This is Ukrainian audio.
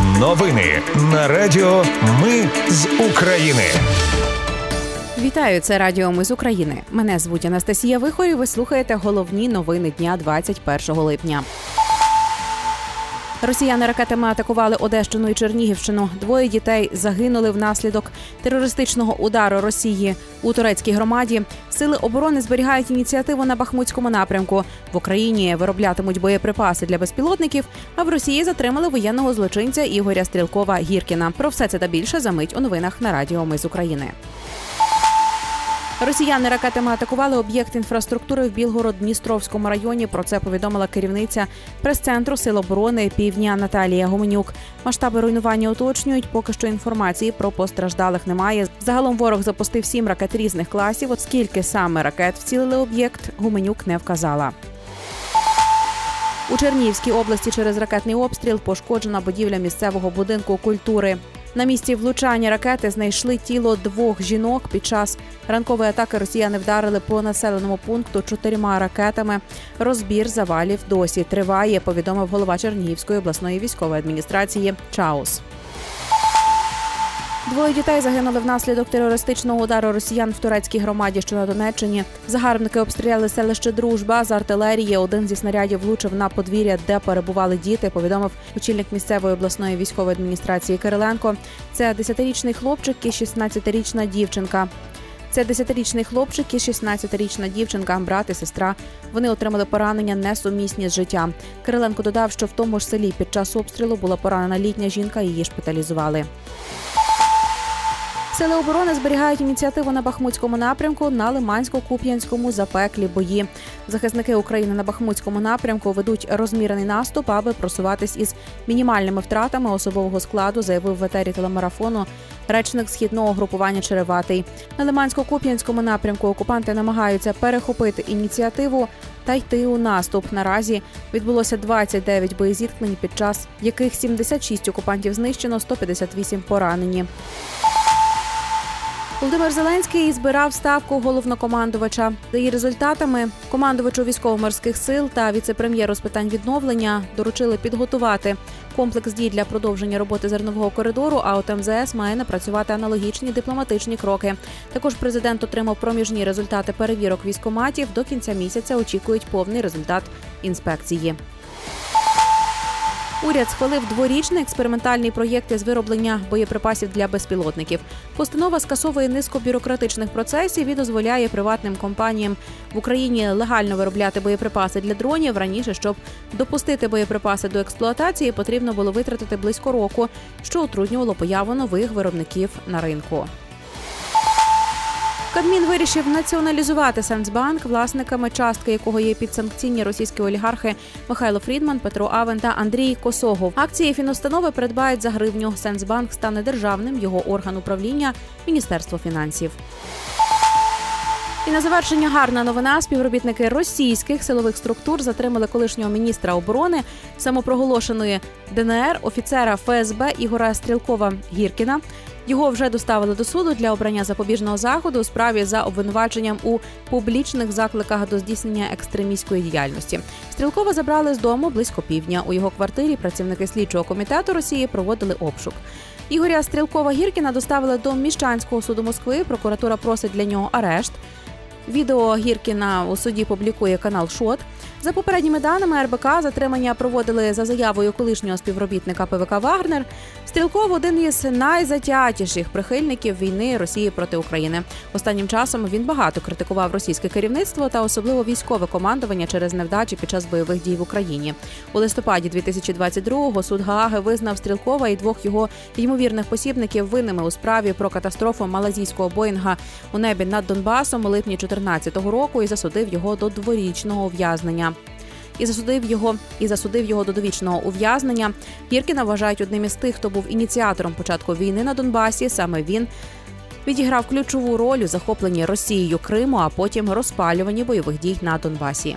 Новини на Радіо Ми з України. Вітаю, це Радіо Ми з України. Мене звуть Анастасія Вихорів. Ви слухаєте головні новини дня 21 липня. Росіяни ракетами атакували Одещину і Чернігівщину. Двоє дітей загинули внаслідок терористичного удару Росії у турецькій громаді. Сили оборони зберігають ініціативу на Бахмутському напрямку. В Україні вироблятимуть боєприпаси для безпілотників. А в Росії затримали воєнного злочинця Ігоря Стрілкова Гіркіна. Про все це та більше за мить у новинах на Радіо Ми з України. Росіяни ракетами атакували об'єкт інфраструктури в Білгород-Дністровському районі. Про це повідомила керівниця прес-центру Сил оборони Півдня Наталія Гуменюк. Масштаби руйнування уточнюють. Поки що інформації про постраждалих немає. Загалом ворог запустив сім ракет різних класів. От скільки саме ракет вцілили об'єкт, Гуменюк не вказала. У Чернігівській області через ракетний обстріл пошкоджена будівля місцевого будинку культури. На місці влучання ракети знайшли тіло двох жінок. Під час ранкової атаки росіяни вдарили по населеному пункту чотирма ракетами. Розбір завалів досі триває. Повідомив голова Чернігівської обласної військової адміністрації Чаус. Двоє дітей загинули внаслідок терористичного удару росіян в турецькій громаді, що на Донеччині. Загарбники обстріляли селище Дружба з артилерії. Один зі снарядів влучив на подвір'я, де перебували діти. Повідомив очільник місцевої обласної військової адміністрації Кириленко. Це 10-річний хлопчик і 16-річна дівчинка. Це 10-річний хлопчик і 16-річна дівчинка, брат і сестра. Вони отримали поранення несумісні з життям. Кириленко додав, що в тому ж селі під час обстрілу була поранена літня жінка. Її шпиталізували. Сили оборони зберігають ініціативу на Бахмутському напрямку на Лимансько-Куп'янському запеклі бої. Захисники України на Бахмутському напрямку ведуть розмірений наступ, аби просуватись із мінімальними втратами особового складу, заявив в етері телемарафону речник східного групування Череватий. На Лимансько-Куп'янському напрямку окупанти намагаються перехопити ініціативу та йти у наступ. Наразі відбулося 29 боєзіткнень, під час яких 76 окупантів знищено, 158 поранені. Володимир Зеленський збирав ставку головнокомандувача. За її результатами командувачу військово-морських сил та віце-прем'єру з питань відновлення доручили підготувати комплекс дій для продовження роботи зернового коридору. А от МЗС має напрацювати аналогічні дипломатичні кроки. Також президент отримав проміжні результати перевірок військоматів. До кінця місяця очікують повний результат інспекції. Уряд схвалив дворічний експериментальний проєкт із вироблення боєприпасів для безпілотників. Постанова скасовує низку бюрократичних процесів і дозволяє приватним компаніям в Україні легально виробляти боєприпаси для дронів. Раніше щоб допустити боєприпаси до експлуатації, потрібно було витратити близько року, що утруднювало появу нових виробників на ринку. Кабмін вирішив націоналізувати Сенсбанк, власниками частки якого є підсанкційні російські олігархи Михайло Фрідман, Петро Авен та Андрій Косогов. Акції фіноустанови придбають за гривню. Сенсбанк стане державним. Його орган управління Міністерство фінансів. І на завершення гарна новина. Співробітники російських силових структур затримали колишнього міністра оборони самопроголошеної ДНР офіцера ФСБ Ігора Стрілкова Гіркіна. Його вже доставили до суду для обрання запобіжного заходу у справі за обвинуваченням у публічних закликах до здійснення екстремістської діяльності. Стрілкова забрали з дому близько півдня. У його квартирі працівники слідчого комітету Росії проводили обшук. Ігоря Стрілкова Гіркіна доставили до міщанського суду Москви. Прокуратура просить для нього арешт. Відео Гіркіна у суді публікує канал Шот. За попередніми даними РБК затримання проводили за заявою колишнього співробітника ПВК Вагнер. Стрілков один із найзатятіших прихильників війни Росії проти України. Останнім часом він багато критикував російське керівництво та особливо військове командування через невдачі під час бойових дій в Україні. У листопаді 2022-го суд Гааги визнав Стрілкова і двох його ймовірних посібників винними у справі про катастрофу малазійського боїнга у небі над Донбасом у липні 2014 року і засудив його до дворічного ув'язнення. І засудив його і засудив його до довічного ув'язнення. Піркіна вважають одним із тих, хто був ініціатором початку війни на Донбасі. Саме він відіграв ключову роль у захопленні Росією Криму, а потім розпалюванні бойових дій на Донбасі.